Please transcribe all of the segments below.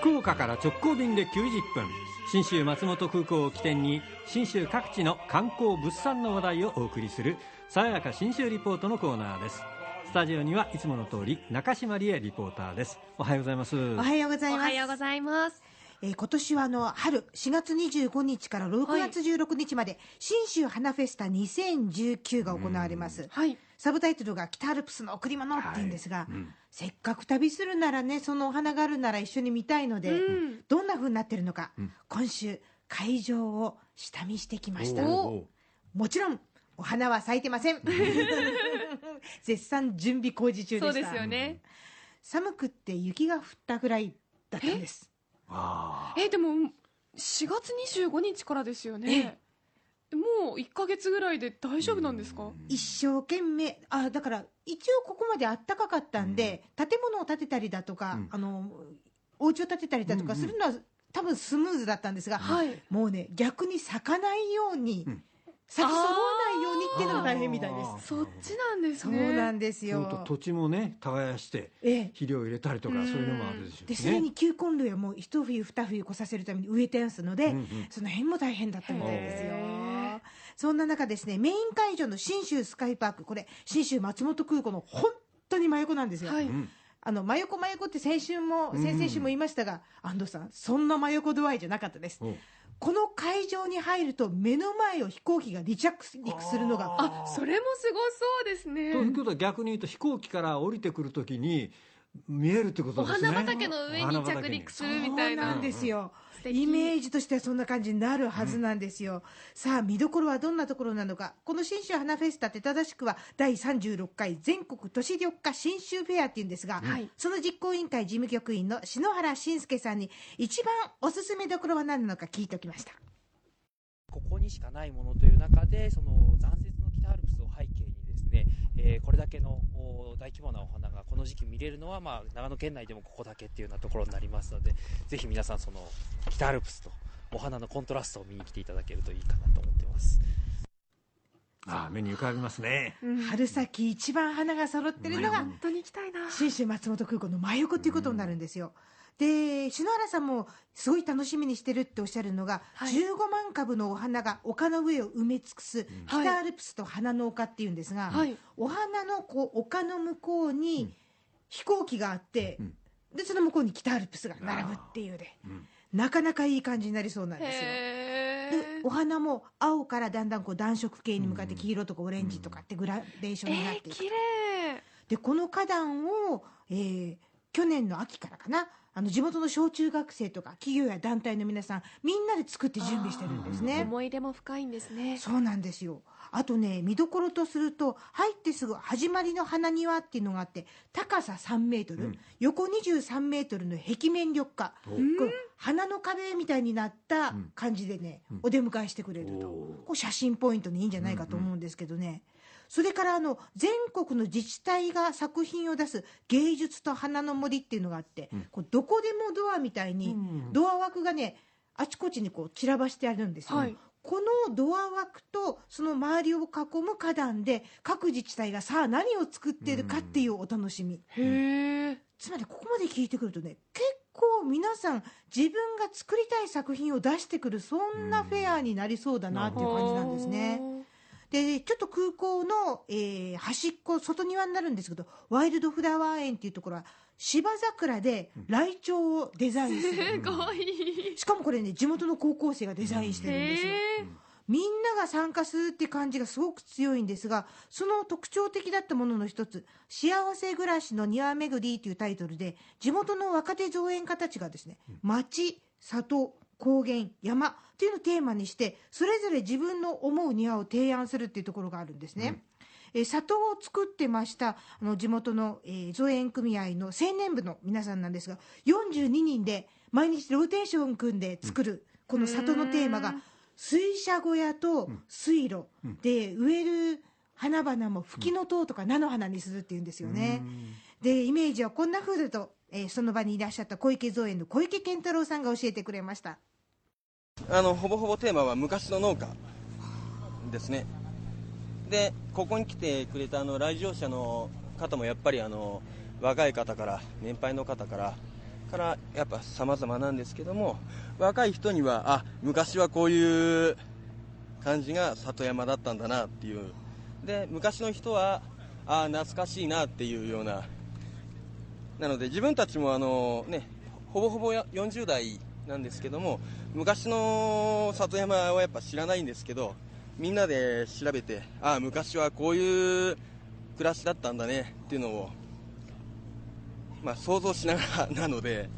福岡から直行便で90分。信州松本空港を起点に信州各地の観光物産の話題をお送りするさやか信州リポートのコーナーです。スタジオにはいつもの通り中島理恵リポーターです。おはようございます。おはようございおます。はようございます。えー今年はあの春4月25日から6月16日まで、信州花フェスタ2019が行われます、はい。サブタイトルが「北アルプスの贈り物」って言うんですが、せっかく旅するならねそのお花があるなら一緒に見たいので、うん。どんな風になってるのか、今週会場を下見してきました。おもちろんお花は咲いてません。絶賛準備工事中でした。そうですよね。寒くって雪が降ったぐらいだったんです。あえ、でも、4月25日からですよね。もう1ヶ月ぐらいで大丈夫なんですか？一生懸命。あだから一応ここまであったかかったんで、建物を建てたりだとか、うん。あのお家を建てたりだとかするのは、多分スムーズだったんですが、はい。もうね逆に咲かないように、うん。咲き揃わないようにっていうのが大変みたいです。そっちなんですそうね。なんですよ。と土地もね耕してええ。肥料を入れたりとかうん。そういうのもあるでしょうですでに球根類はもう一冬二冬越させるために植えたやつので、うんうん。その辺も大変だったみたいですよそんな中ですねメイン会場の信州スカイパークこれ信州松本空港の本当に真横なんですよ、はい。うん。あの真横真横って先週もうん。先々週も言いましたが、安藤さんそんな真横度合いじゃなかったです。おこの会場に入ると目の前を飛行機が離着陸するのがあ、それもすごそうですね。と。いうことは逆に言うと飛行機から降りてくるときに見えるってことおですね。花畑の上に着陸するみたいな。そうなん。ですよ、イメージとしてはそんな感じになるはずなんですよ、さあ見どころはどんなところなのか。この信州花フェスタって正しくは第36回全国都市緑化信州フェアっていうんですが、はい。その実行委員会事務局員の篠原信介さんに一番おすすめどころは何なのか聞いておきました。ここにしかないものという中で、その残雪の北アルプスを背景にですね、えーこれだけのお大規模なお花の時期見れるのは、まあ、長野県内でもここだけっていうようなところになりますので、ぜひ皆さん、その北アルプスとお花のコントラストを見に来ていただけるといいかなと思ってます。ああ目に浮かびますねうん春先一番花が揃ってるのが本当に行きたいな。信州松本空港の真横ということになるんですよ。で篠原さんもすごい楽しみにしてるっておっしゃるのが、はい15万株のお花が丘の上を埋め尽くすはい北アルプスと花の丘っていうんですが、はい。お花のこう丘の向こうに飛行機があって、うん。でその向こうに北アルプスが並ぶっていうで、うん。なかなかいい感じになりそうなんですよ。お花も青からだんだんこう暖色系に向かって黄色とかオレンジとかってグラデーションになっえー、ていく綺麗。でこの花壇を、えー去年の秋からかな。あの地元の小中学生とか企業や団体の皆さんみんなで作って準備してるんですね。思い出も深いんですね。そうなんですよ。あとね見どころとすると入ってすぐ始まりの花庭っていうのがあって高さ3メートル、うん。横23メートルの壁面緑化。う花の壁みたいになったうん。感じでね、うん。お出迎えしてくれると。こう写真ポイントにいいんじゃないかと思うんですけどね、それからあの全国の自治体が作品を出す芸術と花の森っていうのがあって、うん。こうどこでもドアみたいに、うん。ドア枠がねあちこちにこう散らばしてあるんですよ、はい。このドア枠とその周りを囲む花壇で各自治体がさあ何を作っているかっていうお楽しみ、へえ。つまりここまで聞いてくるとね結構皆さん自分が作りたい作品を出してくるそんなフェアになりそうだなっていう感じなんですね。でちょっと空港の、えー端っこ外庭になるんですけどワイルドフラワー園っていうところは芝桜でライチョウをデザインすする、ごい。しかもこれね地元の高校生がデザインしてるんですよ。みんなが参加するって感じがすごく強いんですがその特徴的だったものの一つ「幸せ暮らしの庭巡り」というタイトルで地元の若手造園家たちがですね町里高原山っていうのをテーマにしてそれぞれ自分の思う庭を提案するっていうところがあるんですね。えー里を作ってましたあの地元の、えー造園組合の青年部の皆さんなんですが42人で毎日ローテーション組んで作るこの里のテーマが水車小屋と水路。で植える花々も吹きの塔とか菜の花にするっていうんですよね。でイメージはこんな風だと、えーその場にいらっしゃった小池造園の小池健太郎さんが教えてくれました。あのほぼほぼテーマは昔の農家ですねでここに来てくれたあの来場者の方もやっぱりあの若い方から年配の方からからやっぱ様々なんですけども若い人にはあ昔はこういう感じが里山だったんだなっていうで昔の人はあ懐かしいなっていうようななので自分たちもあのねほぼほぼや40代なんですけども昔の里山はやっぱ知らないんですけどみんなで調べてああ昔はこういう暮らしだったんだねっていうのを、まあ、想像しながらなので。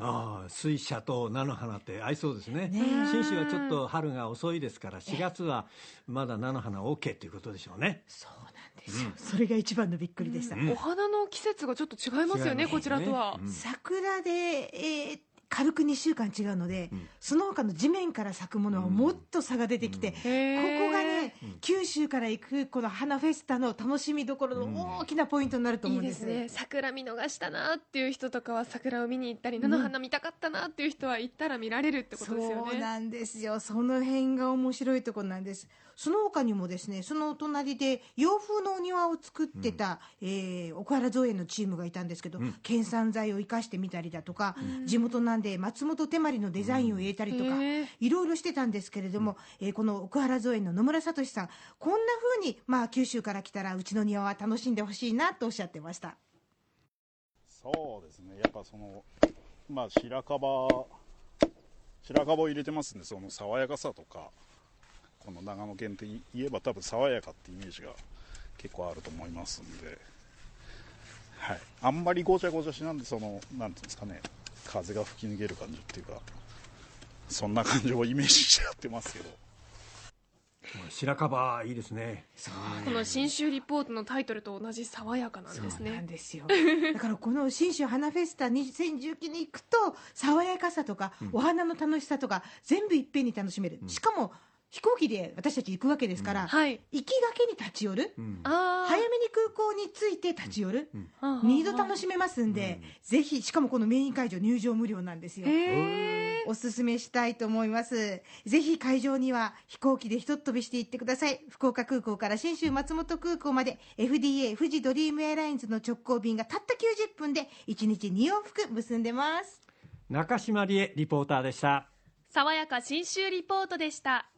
ああ水車と菜の花って合いそうですね。ね信州はちょっと春が遅いですから4月はまだ菜の花 OK ということでしょうね。そうですよ、それが一番のびっくりでした、うんお花の季節がちょっと違いますよね違いますこちらとは、うん。桜で、えー軽く2週間違うので、うん。その他の地面から咲くものはもっと差が出てきて、うん。ここがね、九州から行くこの花フェスタの楽しみどころの大きなポイントになると思うんで。いいですすね。桜見逃したなっていう人とかは桜を見に行ったり菜の花見たかったなっていう人は行ったら見られるってことですよね。そうなんですよ。その辺が面白いところなんですその他にもですねそのお隣で洋風のお庭を作ってた、えー奥原造園のチームがいたんですけど、うん。県産材を生かしてみたりだとか、地元なんで松本手まりのデザインを入れたりとか、いろいろしてたんですけれども、えーこの奥原造園の野村聡さんこんな風にまあ九州から来たらうちの庭は楽しんでほしいなとおっしゃってました。そうですね、やっぱその、まあ、白樺、白樺を入れてますんで、その爽やかさとか、この長野県って言えば、多分爽やかってイメージが結構あると思いますんで、はい、あんまりごちゃごちゃしなんで、その、なんていうんですかね、風が吹き抜ける感じっていうか、そんな感じをイメージしてやってますけど。白樺いいですね。この新州リポートのタイトルと同じ爽やかなんですそうなんねですよ。だからこの信州花フェスタ2019に行くと爽やかさとか、お花の楽しさとか全部いっぺんに楽しめる、しかも飛行機で私たち行くわけですから、はい。行きがけに立ち寄る、うん。あ早めに空港に着いて立ち寄る、あ二度楽しめますんで、ぜひしかもこのメイン会場入場無料なんですよ。へおすすめしたいと思います。ぜひ会場には飛行機でひとっ飛びして行ってください。福岡空港から信州松本空港まで FDA 富士ドリームエアラインズの直行便がたった90分で1日2往復結んでます。中島理恵リポーターでした。爽やか新州リポートでした